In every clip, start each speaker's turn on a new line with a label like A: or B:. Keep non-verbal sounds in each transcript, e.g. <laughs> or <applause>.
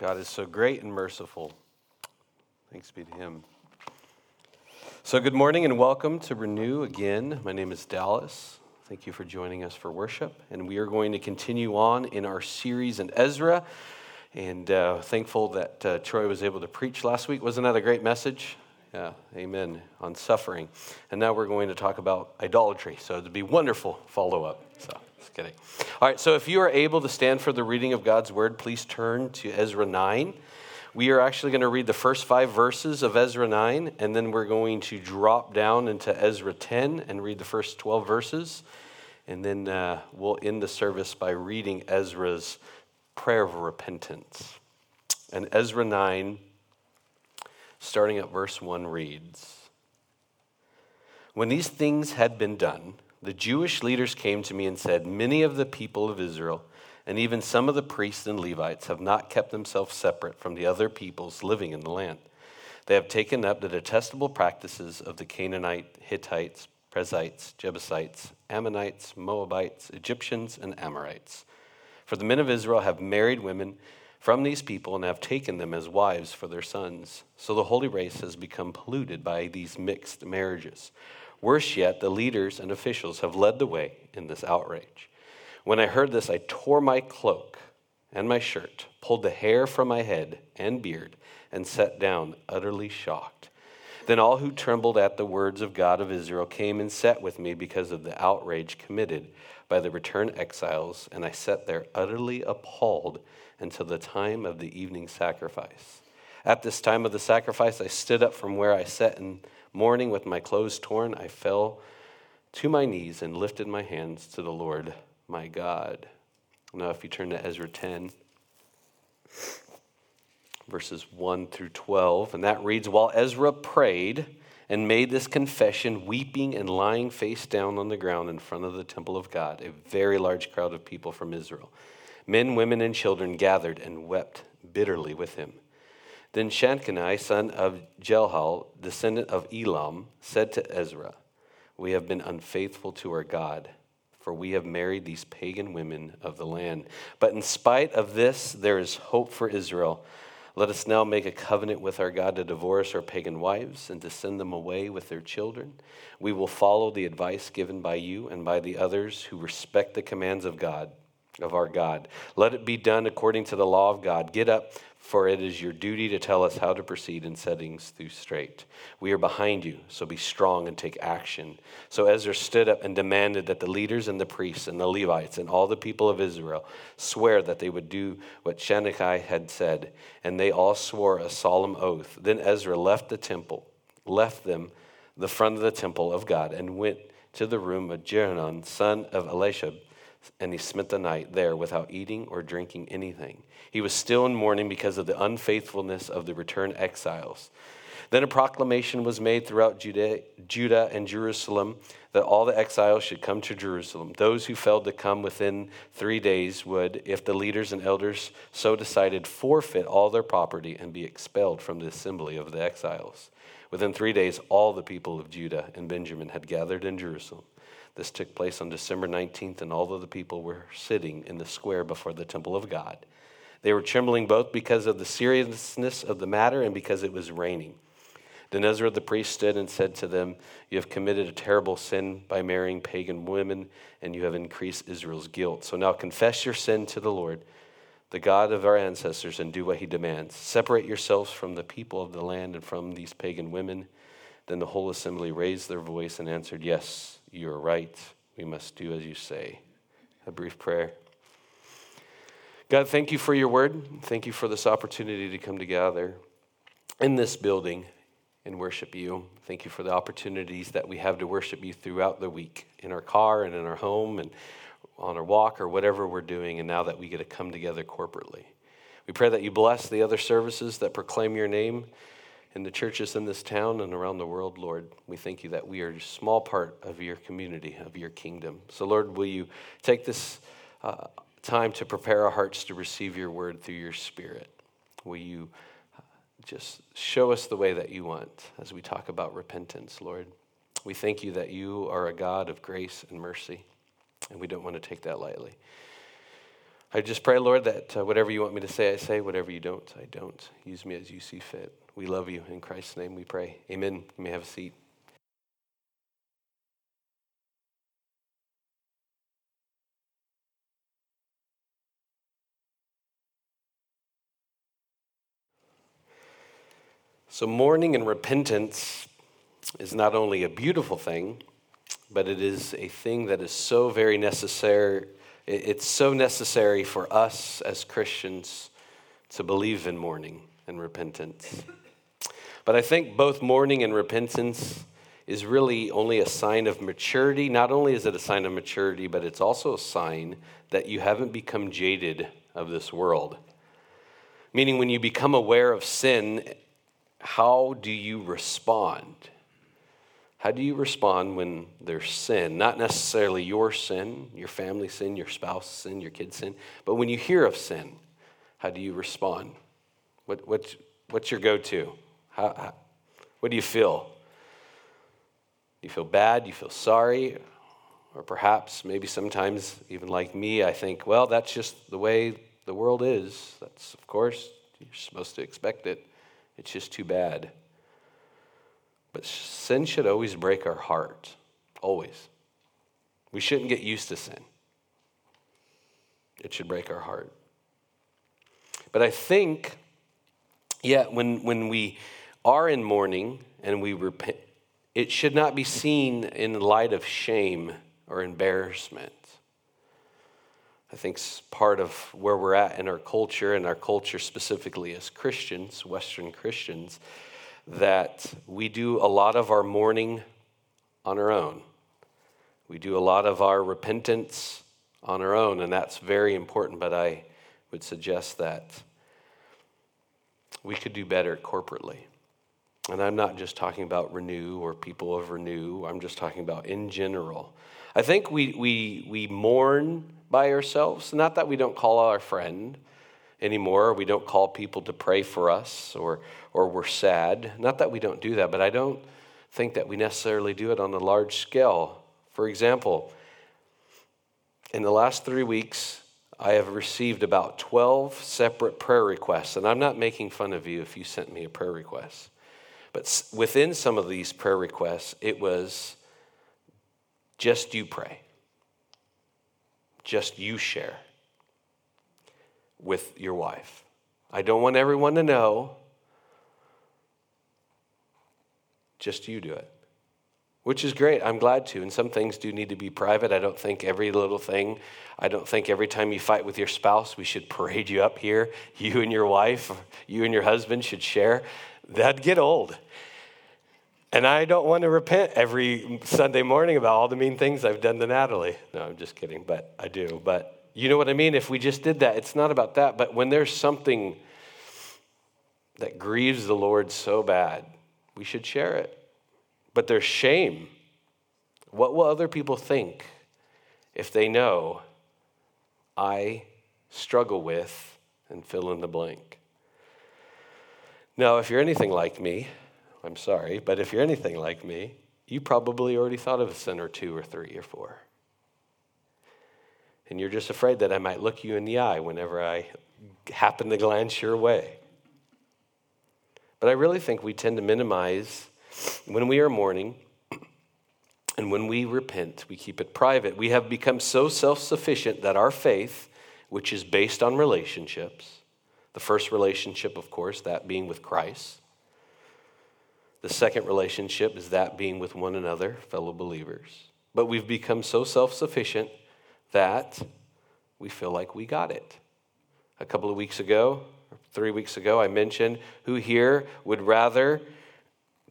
A: God is so great and merciful. Thanks be to Him. So, good morning and welcome to Renew again. My name is Dallas. Thank you for joining us for worship. And we are going to continue on in our series in Ezra. And uh, thankful that uh, Troy was able to preach last week. Wasn't that a great message? Yeah, amen. On suffering. And now we're going to talk about idolatry. So it'd be wonderful follow up. So. Kidding. All right, so if you are able to stand for the reading of God's word, please turn to Ezra 9. We are actually going to read the first five verses of Ezra 9, and then we're going to drop down into Ezra 10 and read the first 12 verses. And then uh, we'll end the service by reading Ezra's prayer of repentance. And Ezra 9, starting at verse 1, reads When these things had been done, the Jewish leaders came to me and said, Many of the people of Israel, and even some of the priests and Levites, have not kept themselves separate from the other peoples living in the land. They have taken up the detestable practices of the Canaanite, Hittites, Perizzites, Jebusites, Ammonites, Moabites, Egyptians, and Amorites. For the men of Israel have married women from these people and have taken them as wives for their sons. So the holy race has become polluted by these mixed marriages. Worse yet, the leaders and officials have led the way in this outrage. When I heard this, I tore my cloak and my shirt, pulled the hair from my head and beard, and sat down, utterly shocked. Then all who trembled at the words of God of Israel came and sat with me because of the outrage committed by the returned exiles, and I sat there utterly appalled until the time of the evening sacrifice. At this time of the sacrifice, I stood up from where I sat and Mourning with my clothes torn, I fell to my knees and lifted my hands to the Lord my God. Now, if you turn to Ezra 10, verses 1 through 12, and that reads While Ezra prayed and made this confession, weeping and lying face down on the ground in front of the temple of God, a very large crowd of people from Israel, men, women, and children gathered and wept bitterly with him. Then Shankanai, son of Jelhal, descendant of Elam, said to Ezra, We have been unfaithful to our God, for we have married these pagan women of the land. But in spite of this, there is hope for Israel. Let us now make a covenant with our God to divorce our pagan wives and to send them away with their children. We will follow the advice given by you and by the others who respect the commands of God, of our God. Let it be done according to the law of God. Get up for it is your duty to tell us how to proceed in settings through straight. We are behind you, so be strong and take action. So Ezra stood up and demanded that the leaders and the priests and the Levites and all the people of Israel swear that they would do what Shanachai had said, and they all swore a solemn oath. Then Ezra left the temple, left them the front of the temple of God, and went to the room of Jehanan, son of Eliashib, and he spent the night there without eating or drinking anything. He was still in mourning because of the unfaithfulness of the returned exiles. Then a proclamation was made throughout Judah, and Jerusalem that all the exiles should come to Jerusalem. Those who failed to come within three days would, if the leaders and elders so decided, forfeit all their property and be expelled from the assembly of the exiles. Within three days, all the people of Judah and Benjamin had gathered in Jerusalem. This took place on December 19th, and all of the people were sitting in the square before the temple of God. They were trembling both because of the seriousness of the matter and because it was raining. Then Ezra the priest stood and said to them, You have committed a terrible sin by marrying pagan women, and you have increased Israel's guilt. So now confess your sin to the Lord, the God of our ancestors, and do what he demands. Separate yourselves from the people of the land and from these pagan women. Then the whole assembly raised their voice and answered, Yes, you are right. We must do as you say. A brief prayer. God, thank you for your word. Thank you for this opportunity to come together in this building and worship you. Thank you for the opportunities that we have to worship you throughout the week in our car and in our home and on our walk or whatever we're doing, and now that we get to come together corporately. We pray that you bless the other services that proclaim your name in the churches in this town and around the world, Lord. We thank you that we are a small part of your community, of your kingdom. So, Lord, will you take this uh, time to prepare our hearts to receive your word through your spirit. Will you uh, just show us the way that you want as we talk about repentance, Lord? We thank you that you are a God of grace and mercy, and we don't want to take that lightly. I just pray, Lord, that uh, whatever you want me to say, I say. Whatever you don't, I don't. Use me as you see fit. We love you. In Christ's name we pray. Amen. You may have a seat. So, mourning and repentance is not only a beautiful thing, but it is a thing that is so very necessary. It's so necessary for us as Christians to believe in mourning and repentance. But I think both mourning and repentance is really only a sign of maturity. Not only is it a sign of maturity, but it's also a sign that you haven't become jaded of this world. Meaning, when you become aware of sin, how do you respond? How do you respond when there's sin? Not necessarily your sin, your family sin, your spouse sin, your kid sin, but when you hear of sin, how do you respond? What, what, what's your go to? How, how, what do you feel? Do you feel bad? Do you feel sorry? Or perhaps, maybe sometimes, even like me, I think, well, that's just the way the world is. That's, of course, you're supposed to expect it. It's just too bad. But sin should always break our heart, always. We shouldn't get used to sin. It should break our heart. But I think, yeah, when, when we are in mourning and we repent, it should not be seen in light of shame or embarrassment. I think it's part of where we're at in our culture, and our culture specifically as Christians, Western Christians, that we do a lot of our mourning on our own. We do a lot of our repentance on our own, and that's very important, but I would suggest that we could do better corporately. And I'm not just talking about Renew or people of Renew, I'm just talking about in general. I think we, we, we mourn by ourselves, not that we don't call our friend anymore, we don't call people to pray for us, or, or we're sad. Not that we don't do that, but I don't think that we necessarily do it on a large scale. For example, in the last three weeks, I have received about 12 separate prayer requests, and I'm not making fun of you if you sent me a prayer request. But within some of these prayer requests, it was just you pray, just you share with your wife. I don't want everyone to know. Just you do it. Which is great. I'm glad to. And some things do need to be private. I don't think every little thing, I don't think every time you fight with your spouse, we should <laughs> parade you up here. You and your wife, you and your husband should share. That'd get old. And I don't want to repent every Sunday morning about all the mean things I've done to Natalie. No, I'm just kidding, but I do. But you know what I mean? If we just did that, it's not about that. But when there's something that grieves the Lord so bad, we should share it. But there's shame. What will other people think if they know I struggle with and fill in the blank? Now, if you're anything like me, I'm sorry, but if you're anything like me, you probably already thought of a sin or two or three or four and you're just afraid that I might look you in the eye whenever I happen to glance your way. But I really think we tend to minimize when we are mourning <clears throat> and when we repent, we keep it private. We have become so self sufficient that our faith, which is based on relationships, the first relationship, of course, that being with Christ, the second relationship is that being with one another, fellow believers. But we've become so self sufficient that we feel like we got it. A couple of weeks ago, three weeks ago, I mentioned who here would rather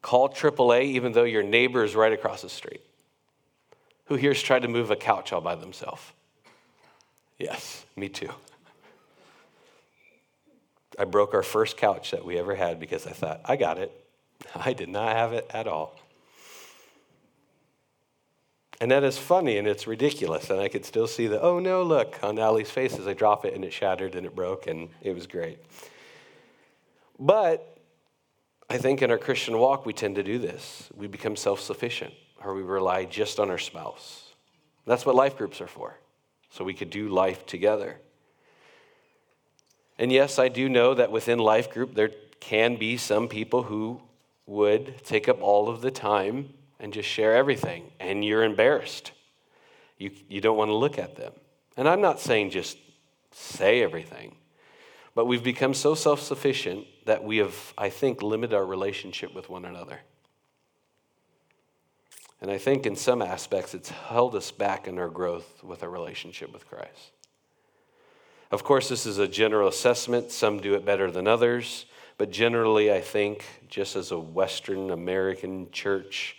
A: call AAA even though your neighbor is right across the street? Who here's tried to move a couch all by themselves? Yes, me too. I broke our first couch that we ever had because I thought, I got it. <laughs> I did not have it at all. And that is funny and it's ridiculous. And I could still see the, oh no, look on Allie's face as I drop it and it shattered and it broke and it was great. But I think in our Christian walk, we tend to do this. We become self sufficient or we rely just on our spouse. That's what life groups are for, so we could do life together. And yes, I do know that within life group there can be some people who would take up all of the time and just share everything, and you're embarrassed. You, you don't want to look at them. And I'm not saying just say everything, but we've become so self sufficient that we have, I think, limited our relationship with one another. And I think in some aspects it's held us back in our growth with our relationship with Christ. Of course, this is a general assessment. Some do it better than others. But generally, I think, just as a Western American church,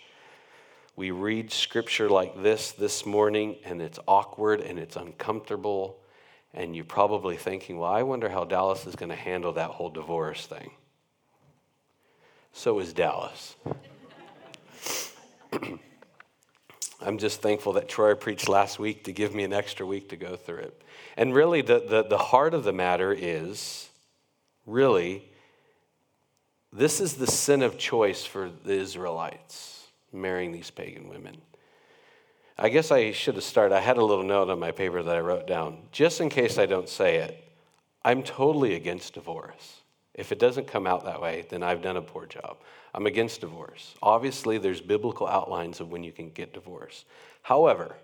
A: we read scripture like this this morning and it's awkward and it's uncomfortable. And you're probably thinking, well, I wonder how Dallas is going to handle that whole divorce thing. So is Dallas. <clears throat> I'm just thankful that Troy preached last week to give me an extra week to go through it. And really, the, the, the heart of the matter is really, this is the sin of choice for the Israelites, marrying these pagan women. I guess I should have started. I had a little note on my paper that I wrote down. Just in case I don't say it, I'm totally against divorce. If it doesn't come out that way, then I've done a poor job. I'm against divorce. Obviously, there's biblical outlines of when you can get divorced. However,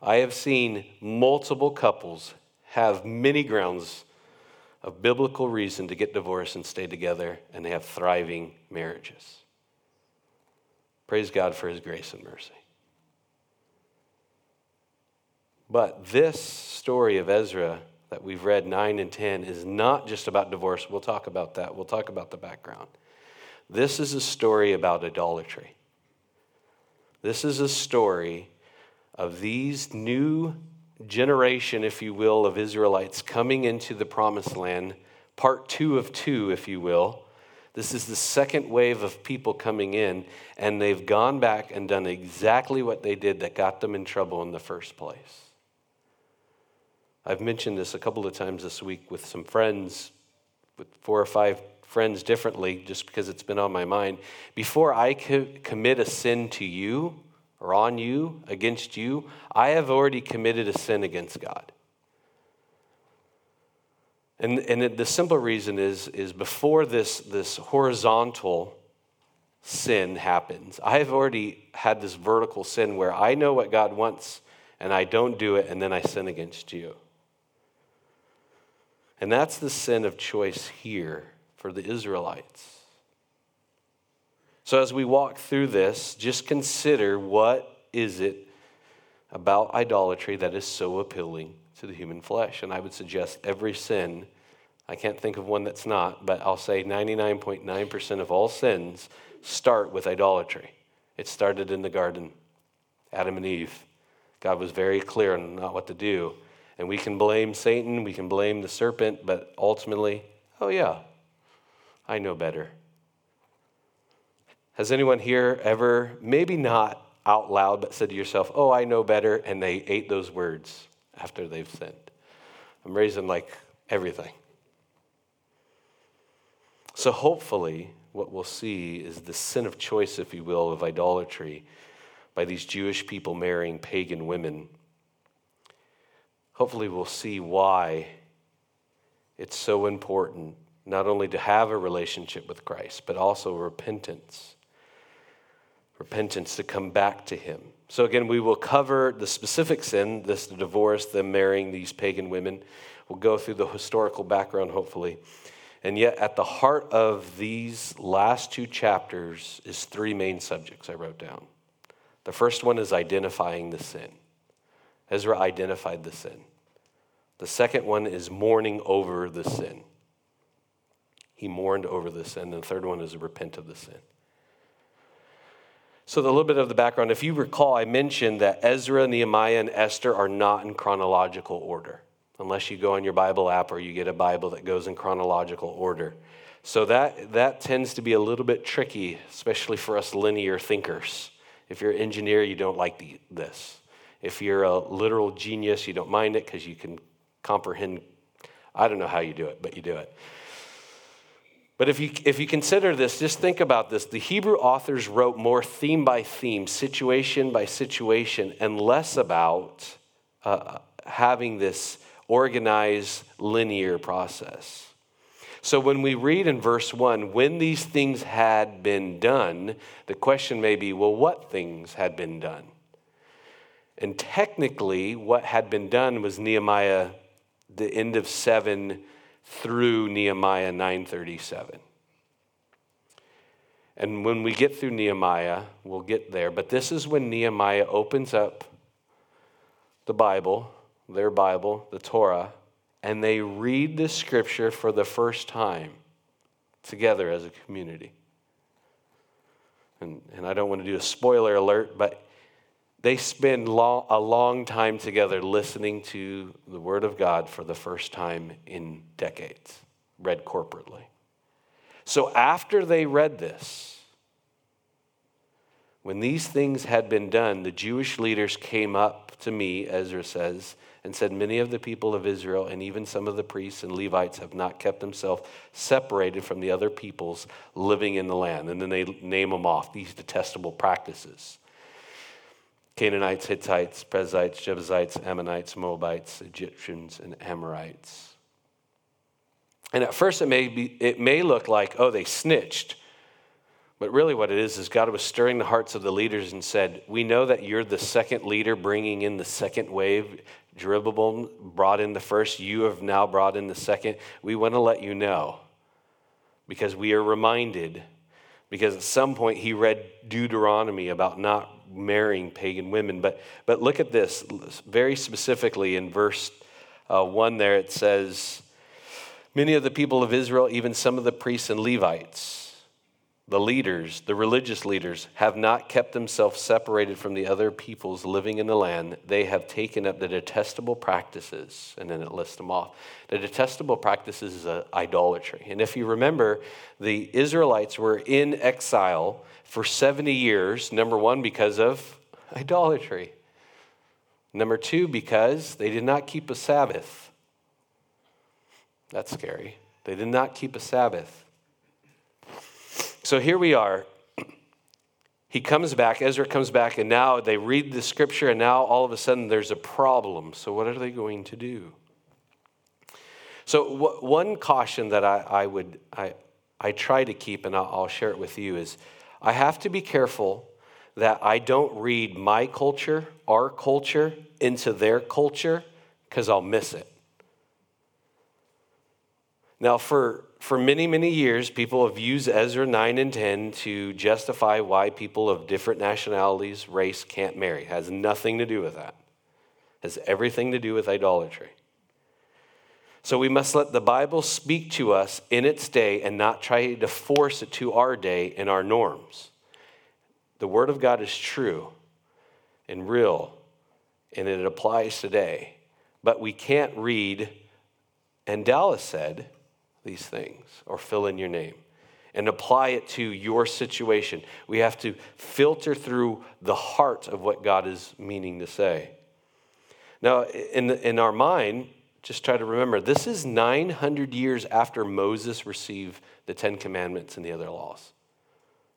A: I have seen multiple couples have many grounds of biblical reason to get divorced and stay together, and they have thriving marriages. Praise God for His grace and mercy. But this story of Ezra that we've read 9 and 10 is not just about divorce. We'll talk about that. We'll talk about the background. This is a story about idolatry. This is a story of these new generation, if you will, of Israelites coming into the promised land, part two of two, if you will. This is the second wave of people coming in, and they've gone back and done exactly what they did that got them in trouble in the first place. I've mentioned this a couple of times this week with some friends, with four or five friends differently, just because it's been on my mind. Before I commit a sin to you or on you, against you, I have already committed a sin against God. And, and the simple reason is, is before this, this horizontal sin happens, I have already had this vertical sin where I know what God wants and I don't do it, and then I sin against you. And that's the sin of choice here for the Israelites. So as we walk through this, just consider what is it about idolatry that is so appealing to the human flesh? And I would suggest every sin, I can't think of one that's not, but I'll say 99.9% of all sins start with idolatry. It started in the garden, Adam and Eve. God was very clear on not what to do. And we can blame Satan, we can blame the serpent, but ultimately, oh yeah, I know better. Has anyone here ever, maybe not out loud, but said to yourself, oh, I know better, and they ate those words after they've sinned? I'm raising like everything. So hopefully, what we'll see is the sin of choice, if you will, of idolatry by these Jewish people marrying pagan women hopefully we'll see why it's so important not only to have a relationship with Christ, but also repentance. Repentance to come back to Him. So, again, we will cover the specific sin, this divorce, them marrying these pagan women. We'll go through the historical background, hopefully. And yet, at the heart of these last two chapters is three main subjects I wrote down. The first one is identifying the sin. Ezra identified the sin. The second one is mourning over the sin. He mourned over the sin. And the third one is repent of the sin. So, a little bit of the background. If you recall, I mentioned that Ezra, Nehemiah, and Esther are not in chronological order, unless you go on your Bible app or you get a Bible that goes in chronological order. So, that, that tends to be a little bit tricky, especially for us linear thinkers. If you're an engineer, you don't like the, this. If you're a literal genius, you don't mind it because you can comprehend. I don't know how you do it, but you do it. But if you, if you consider this, just think about this. The Hebrew authors wrote more theme by theme, situation by situation, and less about uh, having this organized, linear process. So when we read in verse 1, when these things had been done, the question may be, well, what things had been done? And technically, what had been done was Nehemiah, the end of 7 through Nehemiah 937. And when we get through Nehemiah, we'll get there. But this is when Nehemiah opens up the Bible, their Bible, the Torah, and they read the scripture for the first time together as a community. And, and I don't want to do a spoiler alert, but they spend long, a long time together listening to the Word of God for the first time in decades, read corporately. So after they read this, when these things had been done, the Jewish leaders came up to me, Ezra says, and said, Many of the people of Israel and even some of the priests and Levites have not kept themselves separated from the other peoples living in the land. And then they name them off, these detestable practices. Canaanites, Hittites, Perizzites, Jebusites, Ammonites, Moabites, Egyptians, and Amorites. And at first, it may, be, it may look like, oh, they snitched. But really, what it is, is God was stirring the hearts of the leaders and said, We know that you're the second leader bringing in the second wave. Jeroboam brought in the first. You have now brought in the second. We want to let you know because we are reminded, because at some point he read Deuteronomy about not marrying pagan women. But, but look at this very specifically in verse uh, 1 there it says, Many of the people of Israel, even some of the priests and Levites, the leaders, the religious leaders, have not kept themselves separated from the other peoples living in the land. They have taken up the detestable practices, and then it lists them off. The detestable practices is idolatry. And if you remember, the Israelites were in exile for 70 years, number one, because of idolatry. Number two, because they did not keep a Sabbath. That's scary. They did not keep a Sabbath. So here we are. He comes back, Ezra comes back, and now they read the scripture, and now all of a sudden there's a problem. So, what are they going to do? So, one caution that I, I would I, I try to keep, and I'll, I'll share it with you, is I have to be careful that I don't read my culture, our culture, into their culture, because I'll miss it. Now, for for many, many years, people have used Ezra 9 and 10 to justify why people of different nationalities, race can't marry. It has nothing to do with that. It has everything to do with idolatry. So we must let the Bible speak to us in its day and not try to force it to our day and our norms. The Word of God is true and real, and it applies today. But we can't read, and Dallas said, these things or fill in your name and apply it to your situation. We have to filter through the heart of what God is meaning to say. Now, in, in our mind, just try to remember this is 900 years after Moses received the Ten Commandments and the other laws.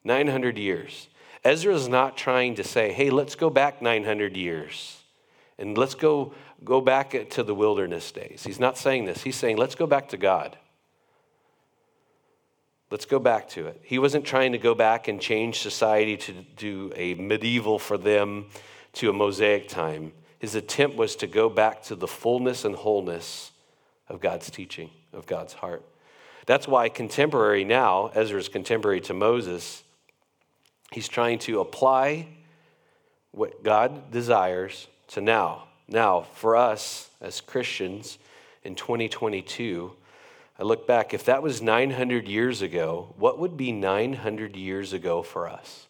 A: 900 years. Ezra is not trying to say, hey, let's go back 900 years and let's go, go back to the wilderness days. He's not saying this. He's saying, let's go back to God. Let's go back to it. He wasn't trying to go back and change society to do a medieval for them to a Mosaic time. His attempt was to go back to the fullness and wholeness of God's teaching, of God's heart. That's why contemporary now, Ezra's contemporary to Moses, he's trying to apply what God desires to now. Now, for us as Christians in 2022, I look back, if that was 900 years ago, what would be 900 years ago for us?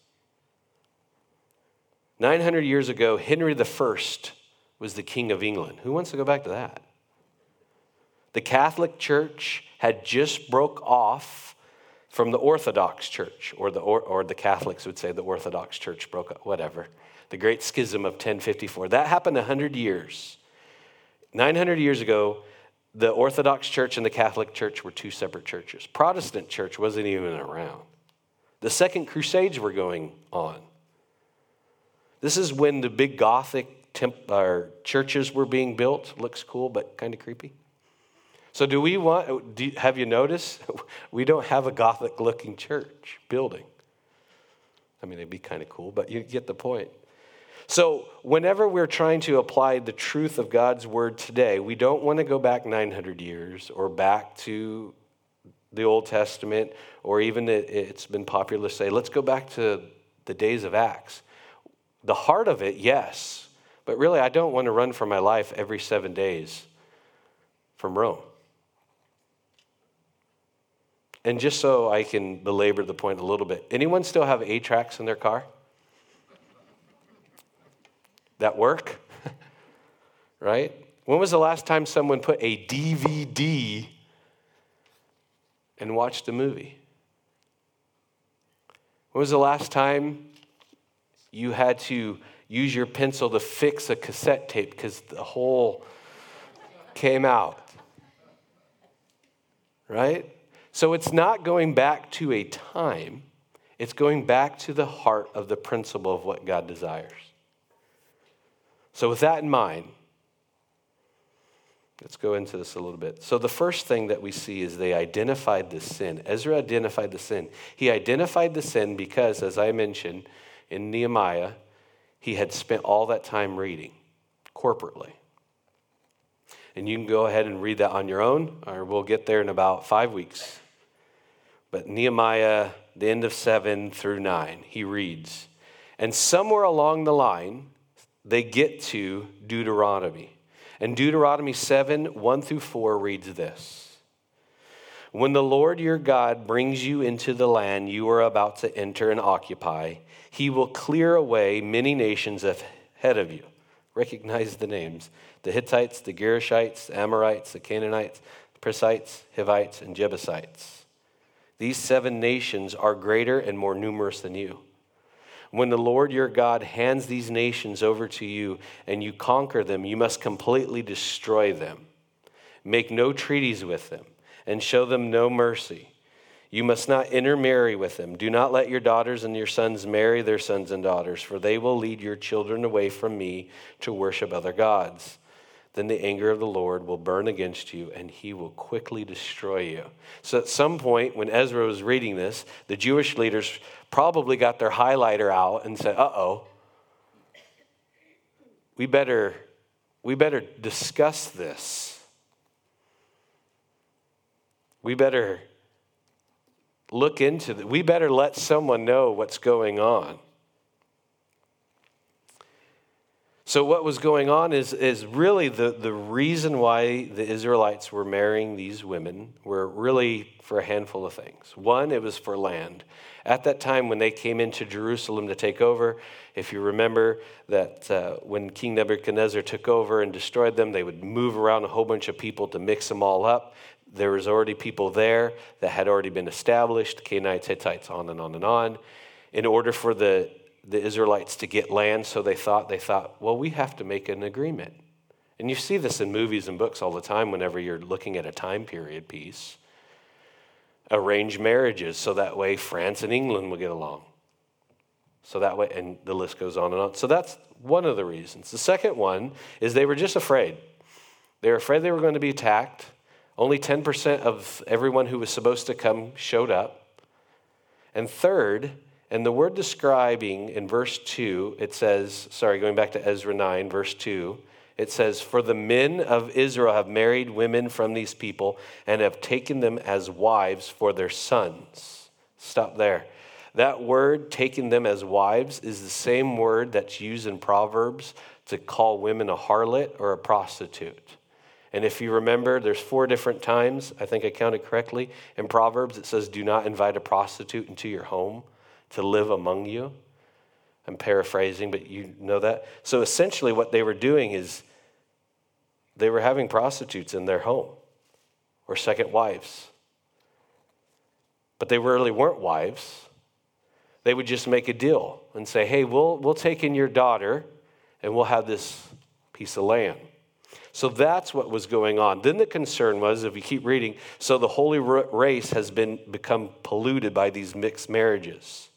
A: 900 years ago, Henry I was the King of England. Who wants to go back to that? The Catholic Church had just broke off from the Orthodox Church, or the, or, or the Catholics would say the Orthodox Church broke up, whatever. The Great Schism of 1054. That happened 100 years. 900 years ago, the Orthodox Church and the Catholic Church were two separate churches. Protestant church wasn't even around. The Second Crusades were going on. This is when the big Gothic temp- our churches were being built. Looks cool, but kind of creepy. So, do we want, do, have you noticed? <laughs> We don't have a Gothic looking church building. I mean, it'd be kind of cool, but you get the point. So, whenever we're trying to apply the truth of God's word today, we don't want to go back 900 years or back to the Old Testament, or even it's been popular to say, let's go back to the days of Acts. The heart of it, yes, but really, I don't want to run for my life every seven days from Rome. And just so I can belabor the point a little bit, anyone still have 8 tracks in their car? That work? <laughs> right? When was the last time someone put a DVD and watched a movie? When was the last time you had to use your pencil to fix a cassette tape because the hole came out? Right? So it's not going back to a time, it's going back to the heart of the principle of what God desires. So, with that in mind, let's go into this a little bit. So, the first thing that we see is they identified the sin. Ezra identified the sin. He identified the sin because, as I mentioned in Nehemiah, he had spent all that time reading corporately. And you can go ahead and read that on your own, or we'll get there in about five weeks. But Nehemiah, the end of 7 through 9, he reads, And somewhere along the line, they get to Deuteronomy. And Deuteronomy 7 1 through 4 reads this When the Lord your God brings you into the land you are about to enter and occupy, he will clear away many nations ahead of you. Recognize the names the Hittites, the Girgashites, the Amorites, the Canaanites, the Perizzites, Hivites, and Jebusites. These seven nations are greater and more numerous than you. When the Lord your God hands these nations over to you and you conquer them, you must completely destroy them. Make no treaties with them and show them no mercy. You must not intermarry with them. Do not let your daughters and your sons marry their sons and daughters, for they will lead your children away from me to worship other gods then the anger of the Lord will burn against you and he will quickly destroy you. So at some point, when Ezra was reading this, the Jewish leaders probably got their highlighter out and said, uh oh, we better, we better discuss this. We better look into it. We better let someone know what's going on. So, what was going on is, is really the, the reason why the Israelites were marrying these women were really for a handful of things. One, it was for land. At that time, when they came into Jerusalem to take over, if you remember that uh, when King Nebuchadnezzar took over and destroyed them, they would move around a whole bunch of people to mix them all up. There was already people there that had already been established Canaanites, Hittites, on and on and on. In order for the the Israelites to get land, so they thought, they thought, well, we have to make an agreement. And you see this in movies and books all the time whenever you're looking at a time period piece. Arrange marriages, so that way France and England will get along. So that way, and the list goes on and on. So that's one of the reasons. The second one is they were just afraid. They were afraid they were going to be attacked. Only 10% of everyone who was supposed to come showed up. And third, and the word describing in verse 2, it says, sorry, going back to Ezra 9, verse 2, it says, For the men of Israel have married women from these people and have taken them as wives for their sons. Stop there. That word, taking them as wives, is the same word that's used in Proverbs to call women a harlot or a prostitute. And if you remember, there's four different times, I think I counted correctly, in Proverbs it says, Do not invite a prostitute into your home to live among you. I'm paraphrasing, but you know that. So essentially, what they were doing is they were having prostitutes in their home or second wives. But they really weren't wives. They would just make a deal and say, hey, we'll, we'll take in your daughter and we'll have this piece of land. So that's what was going on. Then the concern was, if you keep reading, so the holy race has been become polluted by these mixed marriages.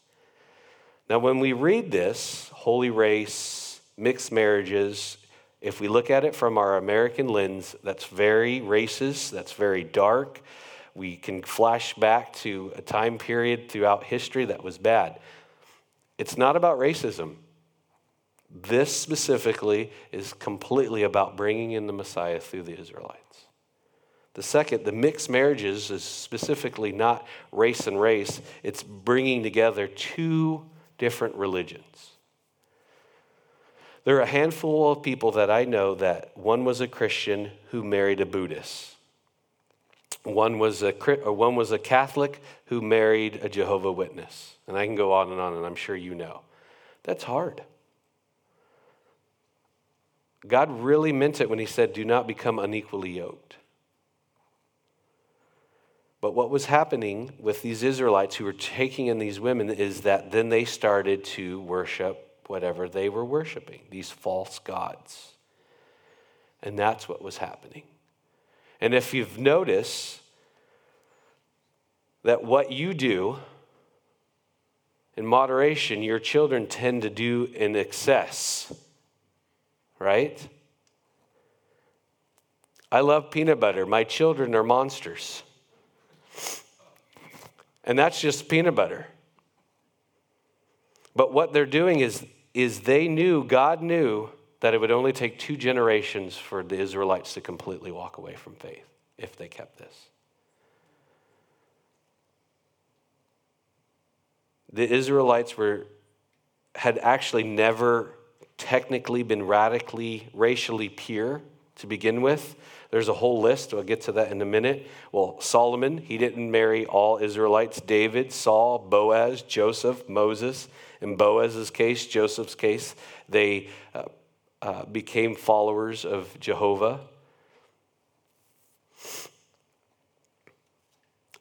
A: Now, when we read this, holy race, mixed marriages, if we look at it from our American lens, that's very racist, that's very dark. We can flash back to a time period throughout history that was bad. It's not about racism. This specifically is completely about bringing in the Messiah through the Israelites. The second, the mixed marriages, is specifically not race and race, it's bringing together two different religions. There are a handful of people that I know that one was a Christian who married a Buddhist. One was a, one was a Catholic who married a Jehovah Witness. And I can go on and on, and I'm sure you know. That's hard. God really meant it when he said, Do not become unequally yoked. But what was happening with these Israelites who were taking in these women is that then they started to worship whatever they were worshiping, these false gods. And that's what was happening. And if you've noticed that what you do in moderation, your children tend to do in excess, right? I love peanut butter. My children are monsters. And that's just peanut butter. But what they're doing is, is they knew, God knew, that it would only take two generations for the Israelites to completely walk away from faith if they kept this. The Israelites were, had actually never technically been radically racially pure to begin with. There's a whole list. I'll get to that in a minute. Well, Solomon, he didn't marry all Israelites. David, Saul, Boaz, Joseph, Moses. In Boaz's case, Joseph's case, they uh, uh, became followers of Jehovah.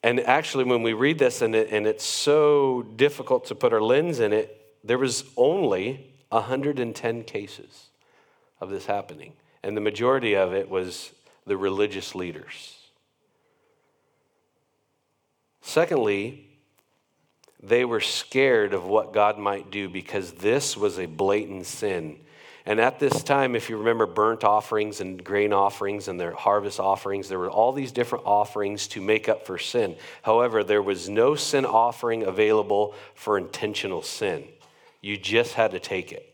A: And actually, when we read this, and, it, and it's so difficult to put our lens in it, there was only 110 cases of this happening. And the majority of it was the religious leaders. Secondly, they were scared of what God might do because this was a blatant sin. And at this time, if you remember burnt offerings and grain offerings and their harvest offerings, there were all these different offerings to make up for sin. However, there was no sin offering available for intentional sin. You just had to take it,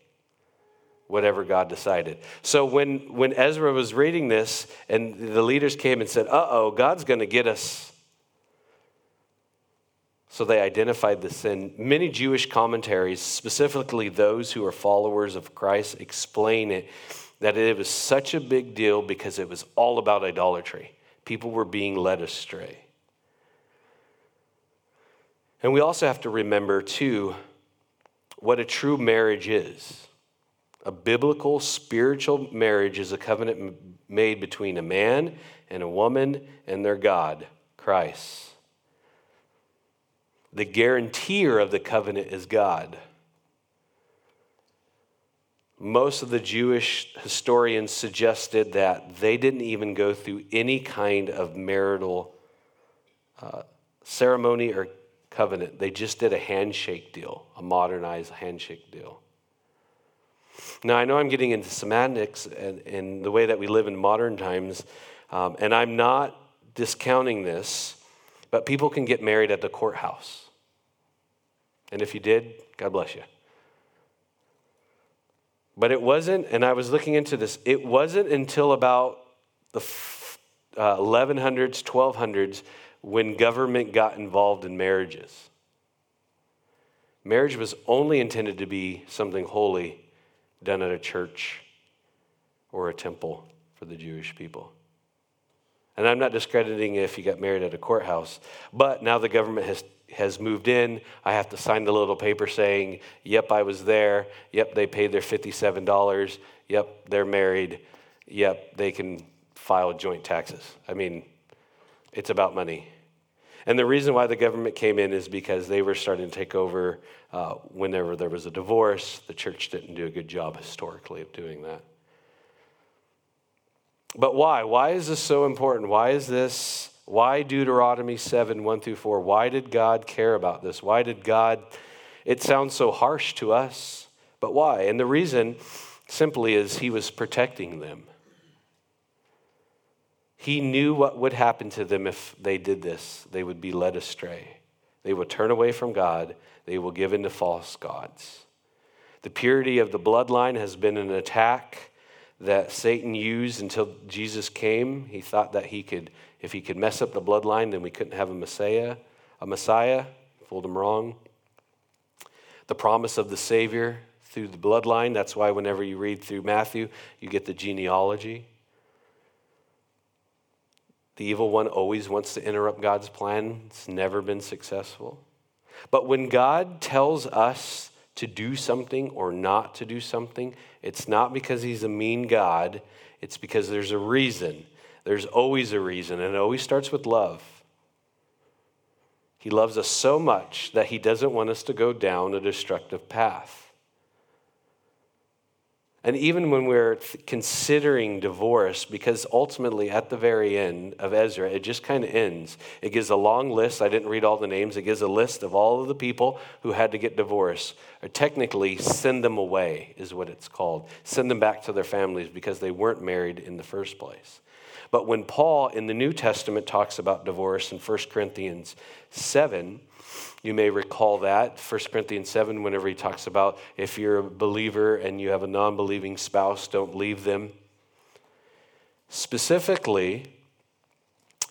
A: whatever God decided. So when, when Ezra was reading this and the leaders came and said, uh oh, God's going to get us so they identified the sin. Many Jewish commentaries, specifically those who are followers of Christ, explain it that it was such a big deal because it was all about idolatry. People were being led astray. And we also have to remember, too, what a true marriage is. A biblical, spiritual marriage is a covenant made between a man and a woman and their God, Christ. The guarantor of the covenant is God. Most of the Jewish historians suggested that they didn't even go through any kind of marital uh, ceremony or covenant. They just did a handshake deal, a modernized handshake deal. Now, I know I'm getting into semantics and, and the way that we live in modern times, um, and I'm not discounting this. But people can get married at the courthouse. And if you did, God bless you. But it wasn't, and I was looking into this, it wasn't until about the uh, 1100s, 1200s when government got involved in marriages. Marriage was only intended to be something holy done at a church or a temple for the Jewish people. And I'm not discrediting if you got married at a courthouse, but now the government has, has moved in. I have to sign the little paper saying, yep, I was there. Yep, they paid their $57. Yep, they're married. Yep, they can file joint taxes. I mean, it's about money. And the reason why the government came in is because they were starting to take over uh, whenever there was a divorce. The church didn't do a good job historically of doing that. But why? Why is this so important? Why is this, why Deuteronomy 7 1 through 4? Why did God care about this? Why did God, it sounds so harsh to us, but why? And the reason simply is he was protecting them. He knew what would happen to them if they did this. They would be led astray. They would turn away from God. They will give in to false gods. The purity of the bloodline has been an attack that Satan used until Jesus came. He thought that he could, if he could mess up the bloodline, then we couldn't have a Messiah. A Messiah, fooled him wrong. The promise of the Savior through the bloodline. That's why whenever you read through Matthew, you get the genealogy. The evil one always wants to interrupt God's plan. It's never been successful. But when God tells us to do something or not to do something, it's not because he's a mean God, it's because there's a reason. There's always a reason, and it always starts with love. He loves us so much that he doesn't want us to go down a destructive path. And even when we're considering divorce, because ultimately at the very end of Ezra, it just kind of ends. It gives a long list. I didn't read all the names. It gives a list of all of the people who had to get divorced, or technically send them away, is what it's called. Send them back to their families because they weren't married in the first place. But when Paul in the New Testament talks about divorce in 1 Corinthians 7, you may recall that, 1 Corinthians 7, whenever he talks about if you're a believer and you have a non believing spouse, don't leave them. Specifically,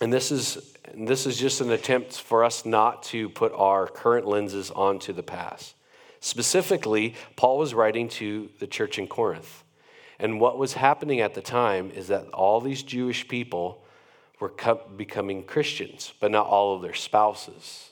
A: and this is, this is just an attempt for us not to put our current lenses onto the past. Specifically, Paul was writing to the church in Corinth. And what was happening at the time is that all these Jewish people were becoming Christians, but not all of their spouses.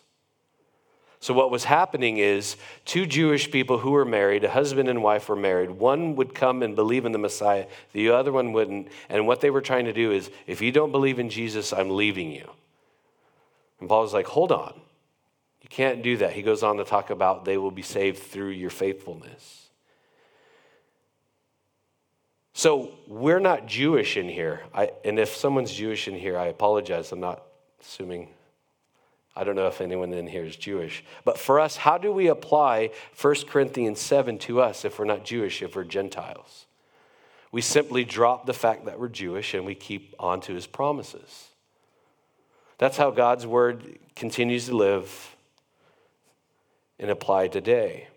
A: So, what was happening is two Jewish people who were married, a husband and wife were married. One would come and believe in the Messiah, the other one wouldn't. And what they were trying to do is if you don't believe in Jesus, I'm leaving you. And Paul was like, hold on. You can't do that. He goes on to talk about they will be saved through your faithfulness. So, we're not Jewish in here. I, and if someone's Jewish in here, I apologize. I'm not assuming I don't know if anyone in here is Jewish. But for us, how do we apply 1 Corinthians 7 to us if we're not Jewish, if we're Gentiles? We simply drop the fact that we're Jewish and we keep on to his promises. That's how God's word continues to live and apply today.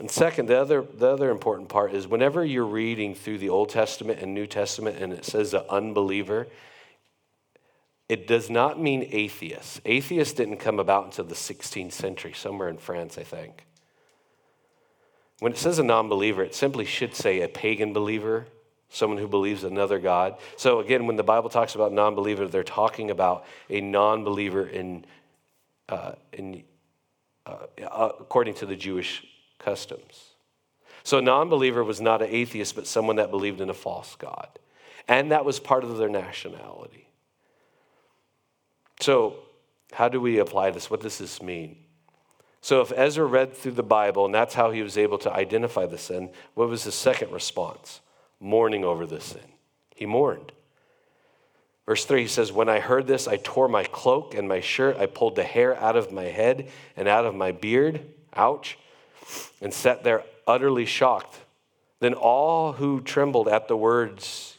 A: And second, the other, the other important part is whenever you're reading through the Old Testament and New Testament and it says the unbeliever, it does not mean atheists. Atheists didn't come about until the 16th century, somewhere in France, I think. When it says a non believer, it simply should say a pagan believer, someone who believes another God. So, again, when the Bible talks about non believer, they're talking about a non believer in, uh, in, uh, according to the Jewish customs. So, a non believer was not an atheist, but someone that believed in a false God. And that was part of their nationality. So, how do we apply this? What does this mean? So, if Ezra read through the Bible and that's how he was able to identify the sin, what was his second response? Mourning over the sin. He mourned. Verse 3 he says, When I heard this, I tore my cloak and my shirt. I pulled the hair out of my head and out of my beard. Ouch. And sat there utterly shocked. Then all who trembled at the words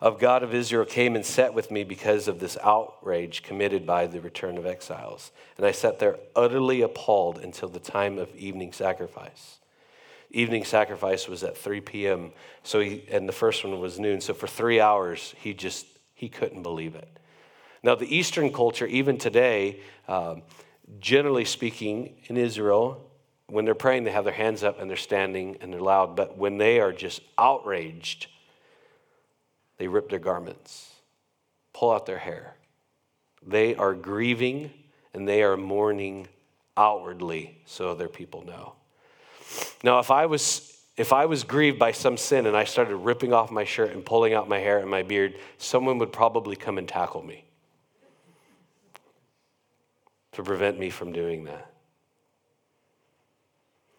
A: of God of Israel came and sat with me because of this outrage committed by the return of exiles. And I sat there utterly appalled until the time of evening sacrifice. Evening sacrifice was at 3 p.m. So he, and the first one was noon. So for three hours, he just he couldn't believe it. Now the Eastern culture, even today, um, generally speaking, in Israel, when they're praying, they have their hands up and they're standing and they're loud. But when they are just outraged they rip their garments, pull out their hair. They are grieving and they are mourning outwardly so other people know. Now, if I was if I was grieved by some sin and I started ripping off my shirt and pulling out my hair and my beard, someone would probably come and tackle me to prevent me from doing that.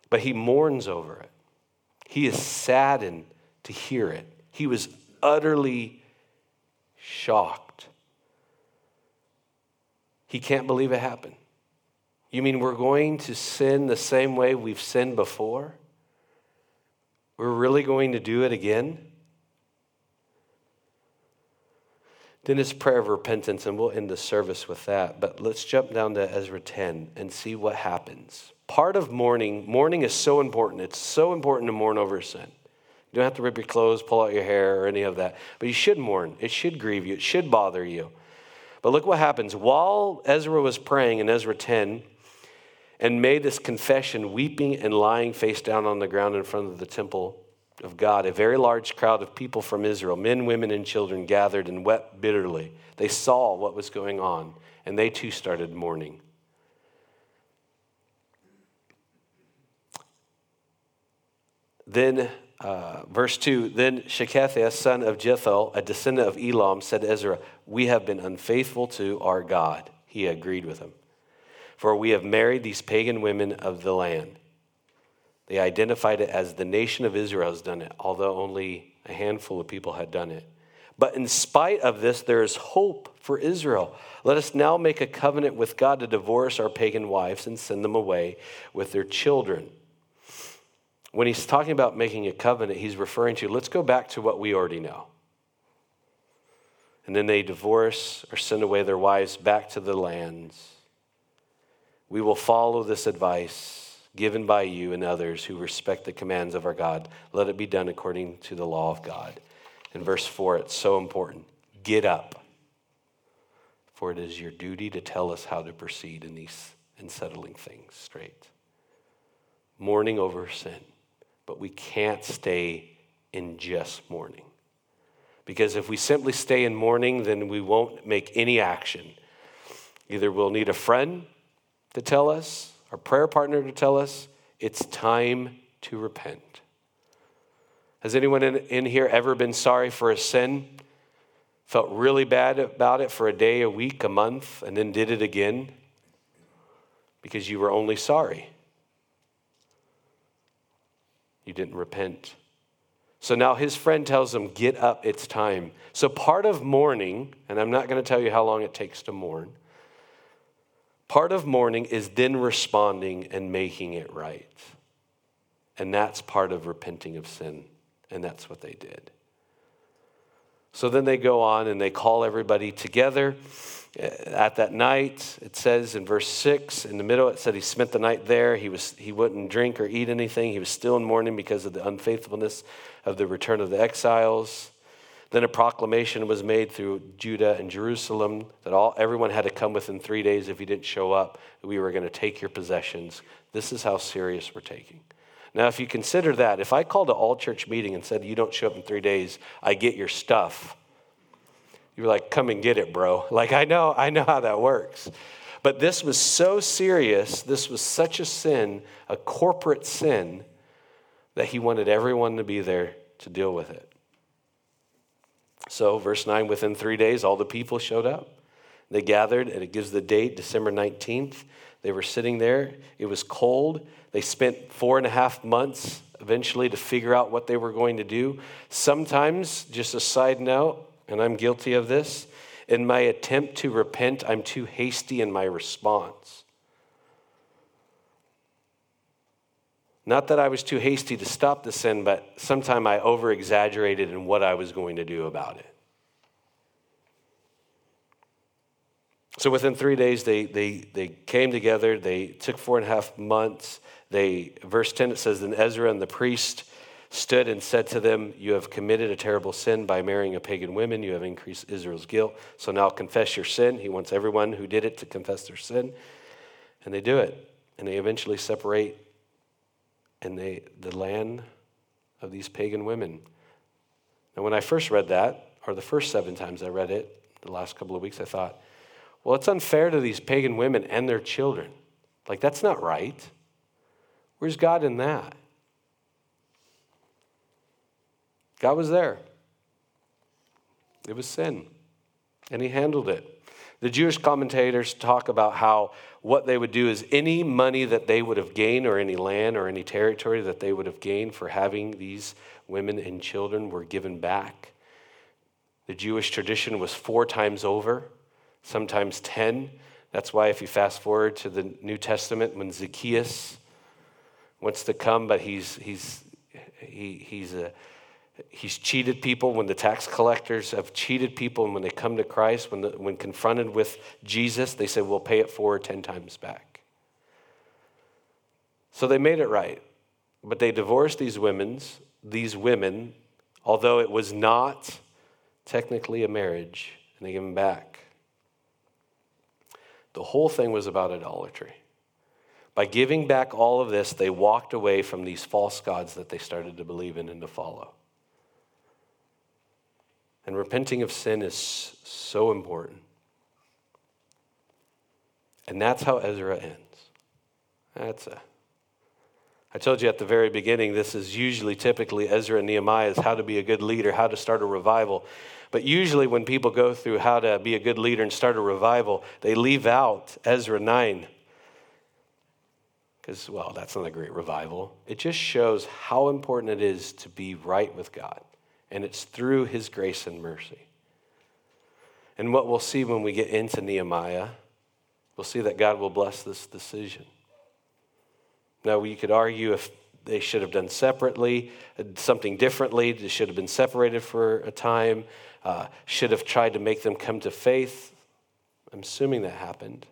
A: But he mourns over it. He is saddened to hear it. He was utterly shocked. He can't believe it happened. You mean we're going to sin the same way we've sinned before? We're really going to do it again? Then it's prayer of repentance, and we'll end the service with that. But let's jump down to Ezra 10 and see what happens. Part of mourning, mourning is so important. It's so important to mourn over sin. You don't have to rip your clothes, pull out your hair, or any of that. But you should mourn. It should grieve you. It should bother you. But look what happens. While Ezra was praying in Ezra 10 and made this confession, weeping and lying face down on the ground in front of the temple of God, a very large crowd of people from Israel, men, women, and children, gathered and wept bitterly. They saw what was going on, and they too started mourning. Then, uh, verse 2 Then Shecaniah, son of Jehiel, a descendant of Elam, said to Ezra, We have been unfaithful to our God. He agreed with him. For we have married these pagan women of the land. They identified it as the nation of Israel has done it, although only a handful of people had done it. But in spite of this, there is hope for Israel. Let us now make a covenant with God to divorce our pagan wives and send them away with their children. When he's talking about making a covenant, he's referring to let's go back to what we already know. And then they divorce or send away their wives back to the lands. We will follow this advice given by you and others who respect the commands of our God. Let it be done according to the law of God. In verse 4, it's so important. Get up, for it is your duty to tell us how to proceed in these in settling things straight. Mourning over sin, but we can't stay in just mourning. Because if we simply stay in mourning, then we won't make any action. Either we'll need a friend to tell us, our prayer partner to tell us it's time to repent. Has anyone in, in here ever been sorry for a sin? Felt really bad about it for a day, a week, a month, and then did it again? Because you were only sorry. You didn't repent. So now his friend tells him, Get up, it's time. So part of mourning, and I'm not going to tell you how long it takes to mourn Part of mourning is then responding and making it right. And that's part of repenting of sin. And that's what they did. So then they go on and they call everybody together eh, at that night. It says in verse 6, in the middle, it said he spent the night there. He, was, he wouldn't drink or eat anything. He was still in mourning because of the unfaithfulness of the return of the exiles. Then a proclamation was made through Judah and Jerusalem that all, everyone had to come within three days. If you didn't show up, we were going to take your possessions. This is how serious we're taking. Now, if you consider that, if I called an all church meeting and said, You don't show up in three days, I get your stuff, you're like, Come and get it, bro. <laughs> Like, I know, I know how that works. But this was so serious, this was such a sin, a corporate sin, that he wanted everyone to be there to deal with it. So, verse 9, within three days, all the people showed up. They gathered, and it gives the date, December 19th. They were sitting there. It was cold. They spent four and a half months eventually to figure out what they were going to do. Sometimes, just a side note, and I'm guilty of this, in my attempt to repent, I'm too hasty in my response. Not that I was too hasty to stop the sin, but sometime I over exaggerated in what I was going to do about it. So within three days, they, they, they came together. They took four and a half months. They, verse 10, it says, Then Ezra and the priest stood and said to them, You have committed a terrible sin by marrying a pagan woman. You have increased Israel's guilt. So now confess your sin. He wants everyone who did it to confess their sin. And they do it. And they eventually separate and they, the land of these pagan women. Now, when I first read that, or the first seven times I read it, the last couple of weeks, I thought, well, it's unfair to these pagan women and their children. Like, that's not right. Where's God in that? God was there. It was sin, and He handled it. The Jewish commentators talk about how what they would do is any money that they would have gained, or any land or any territory that they would have gained for having these women and children, were given back. The Jewish tradition was four times over, sometimes 10. That's why, if you fast forward to the New Testament, when Zacchaeus wants to come, but he's, he's He, he's, a, he's cheated people when the tax collectors have cheated people, and when they come to Christ, when, the, when confronted with Jesus, they say, We'll pay it forward 10 times back. So they made it right. But they divorced these women's, these women, although it was not technically a marriage, and they gave them back. The whole thing was about idolatry. By giving back all of this, they walked away from these false gods that they started to believe in and to follow. And repenting of sin is so important. And that's how Ezra ends. That's a. I told you at the very beginning, this is usually typically Ezra and Nehemiah is how to be a good leader, how to start a revival. But usually, when people go through how to be a good leader and start a revival, they leave out Ezra 9 because, well, that's not a great revival. It just shows how important it is to be right with God. And it's through His grace and mercy. And what we'll see when we get into Nehemiah, we'll see that God will bless this decision. Now, you could argue if they should have done separately, something differently, they should have been separated for a time, uh, should have tried to make them come to faith. I'm assuming that happened.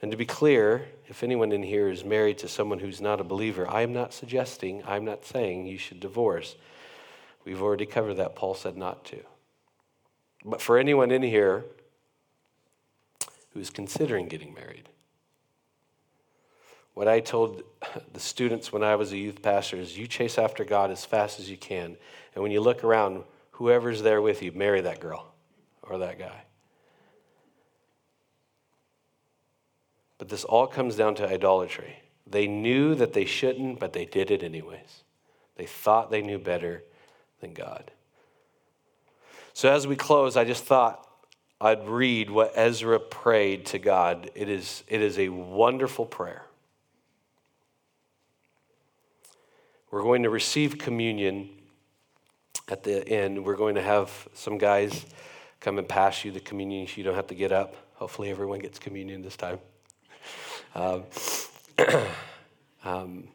A: And to be clear, if anyone in here is married to someone who's not a believer, I am not suggesting, I'm not saying you should divorce. We've already covered that. Paul said not to. But for anyone in here who is considering getting married, what I told the students when I was a youth pastor is you chase after God as fast as you can. And when you look around, whoever's there with you, marry that girl or that guy. But this all comes down to idolatry. They knew that they shouldn't, but they did it anyways. They thought they knew better than God. So as we close, I just thought I'd read what Ezra prayed to God. It is, it is a wonderful prayer. We're going to receive communion at the end. We're going to have some guys come and pass you the communion so you don't have to get up. Hopefully, everyone gets communion this time. Um, <clears throat> um,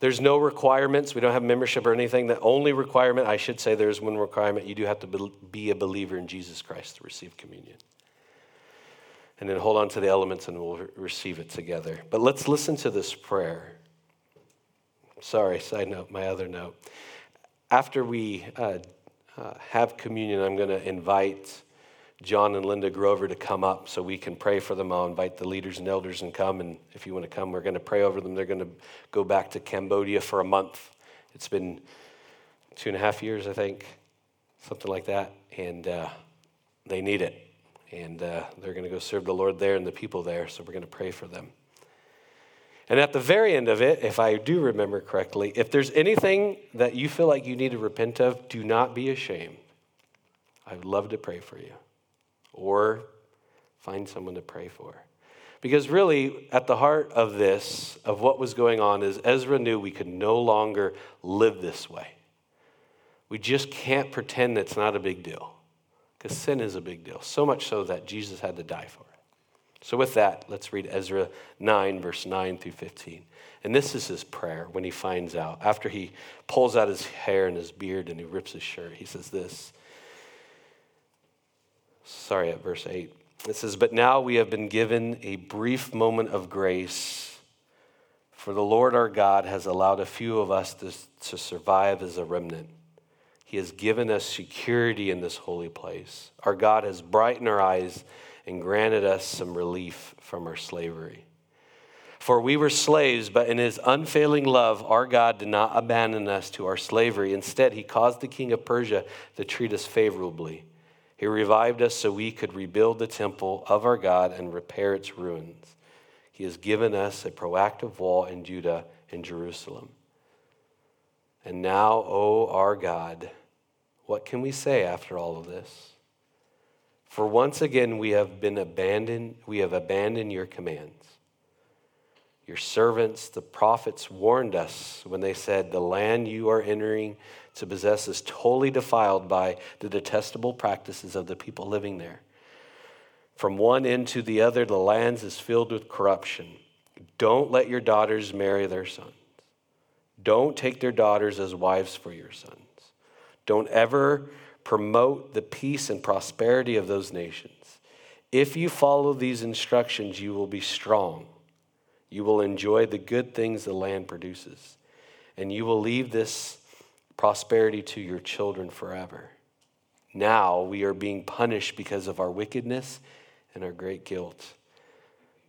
A: there's no requirements. We don't have membership or anything. The only requirement, I should say, there's one requirement. You do have to be a believer in Jesus Christ to receive communion. And then hold on to the elements and we'll receive it together. But let's listen to this prayer. Sorry, side note, my other note. After we uh, uh, have communion, I'm going to invite John and Linda Grover to come up so we can pray for them. I'll invite the leaders and elders and come. And if you want to come, we're going to pray over them. They're going to go back to Cambodia for a month. It's been two and a half years, I think, something like that. And uh, they need it. And uh, they're going to go serve the Lord there and the people there. So we're going to pray for them. And at the very end of it, if I do remember correctly, if there's anything that you feel like you need to repent of, do not be ashamed. I would love to pray for you or find someone to pray for. Because really, at the heart of this, of what was going on, is Ezra knew we could no longer live this way. We just can't pretend it's not a big deal, because sin is a big deal, so much so that Jesus had to die for it. So, with that, let's read Ezra 9, verse 9 through 15. And this is his prayer when he finds out. After he pulls out his hair and his beard and he rips his shirt, he says this sorry, at verse 8. It says, But now we have been given a brief moment of grace, for the Lord our God has allowed a few of us to, to survive as a remnant. He has given us security in this holy place. Our God has brightened our eyes and granted us some relief from our slavery. For we were slaves, but in his unfailing love, our God did not abandon us to our slavery. Instead, he caused the king of Persia to treat us favorably. He revived us so we could rebuild the temple of our God and repair its ruins. He has given us a proactive wall in Judah and Jerusalem. And now, O oh our God, what can we say after all of this? For once again we have been abandoned, we have abandoned your commands. Your servants, the prophets, warned us when they said, The land you are entering to possess is totally defiled by the detestable practices of the people living there. From one end to the other, the land is filled with corruption. Don't let your daughters marry their sons. Don't take their daughters as wives for your sons. Don't ever promote the peace and prosperity of those nations. If you follow these instructions, you will be strong. You will enjoy the good things the land produces, and you will leave this prosperity to your children forever. Now we are being punished because of our wickedness and our great guilt.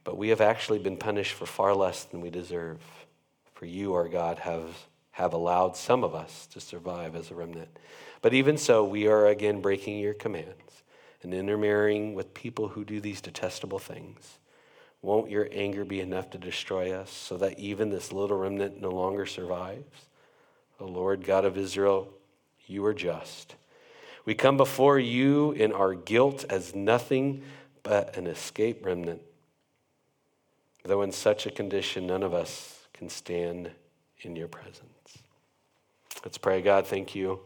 A: But we have actually been punished for far less than we deserve. For you, our God, have, have allowed some of us to survive as a remnant. But even so, we are again breaking your commands and intermarrying with people who do these detestable things. Won't your anger be enough to destroy us so that even this little remnant no longer survives? O Lord God of Israel, you are just. We come before you in our guilt as nothing but an escape remnant. Though in such a condition, none of us can stand in your presence. Let's pray. God, thank you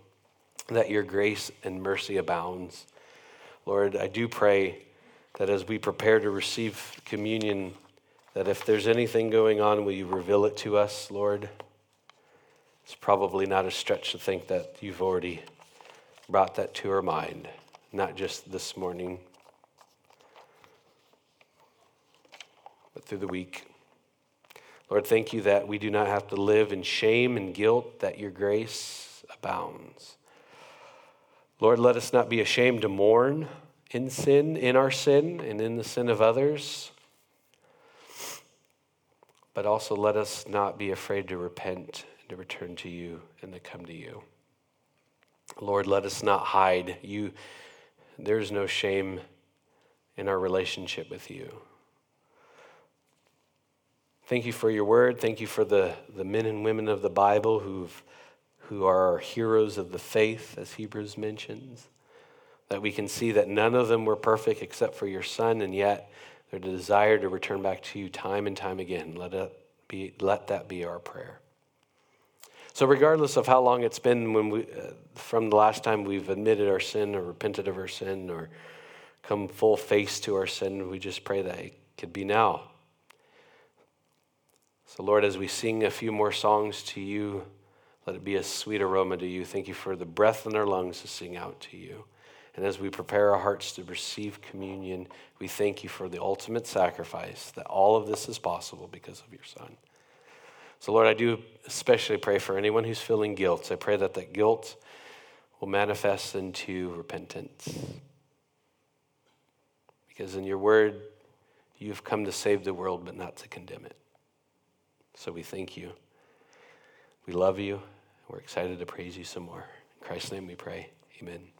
A: that your grace and mercy abounds. Lord, I do pray that as we prepare to receive communion, that if there's anything going on, will you reveal it to us, Lord? It's probably not a stretch to think that you've already brought that to our mind, not just this morning, but through the week. Lord, thank you that we do not have to live in shame and guilt, that your grace abounds. Lord, let us not be ashamed to mourn in sin, in our sin, and in the sin of others. But also let us not be afraid to repent and to return to you and to come to you. Lord, let us not hide you. There's no shame in our relationship with you. Thank you for your word. Thank you for the, the men and women of the Bible who've who are heroes of the faith, as Hebrews mentions. That we can see that none of them were perfect except for your Son, and yet their desire to return back to you time and time again. Let, it be, let that be our prayer. So, regardless of how long it's been when we, uh, from the last time we've admitted our sin or repented of our sin or come full face to our sin, we just pray that it could be now. So, Lord, as we sing a few more songs to you, let it be a sweet aroma to you. Thank you for the breath in our lungs to sing out to you. And as we prepare our hearts to receive communion, we thank you for the ultimate sacrifice that all of this is possible because of your Son. So, Lord, I do especially pray for anyone who's feeling guilt. I pray that that guilt will manifest into repentance. Because in your word, you've come to save the world, but not to condemn it. So we thank you. We love you. We're excited to praise you some more. In Christ's name we pray. Amen.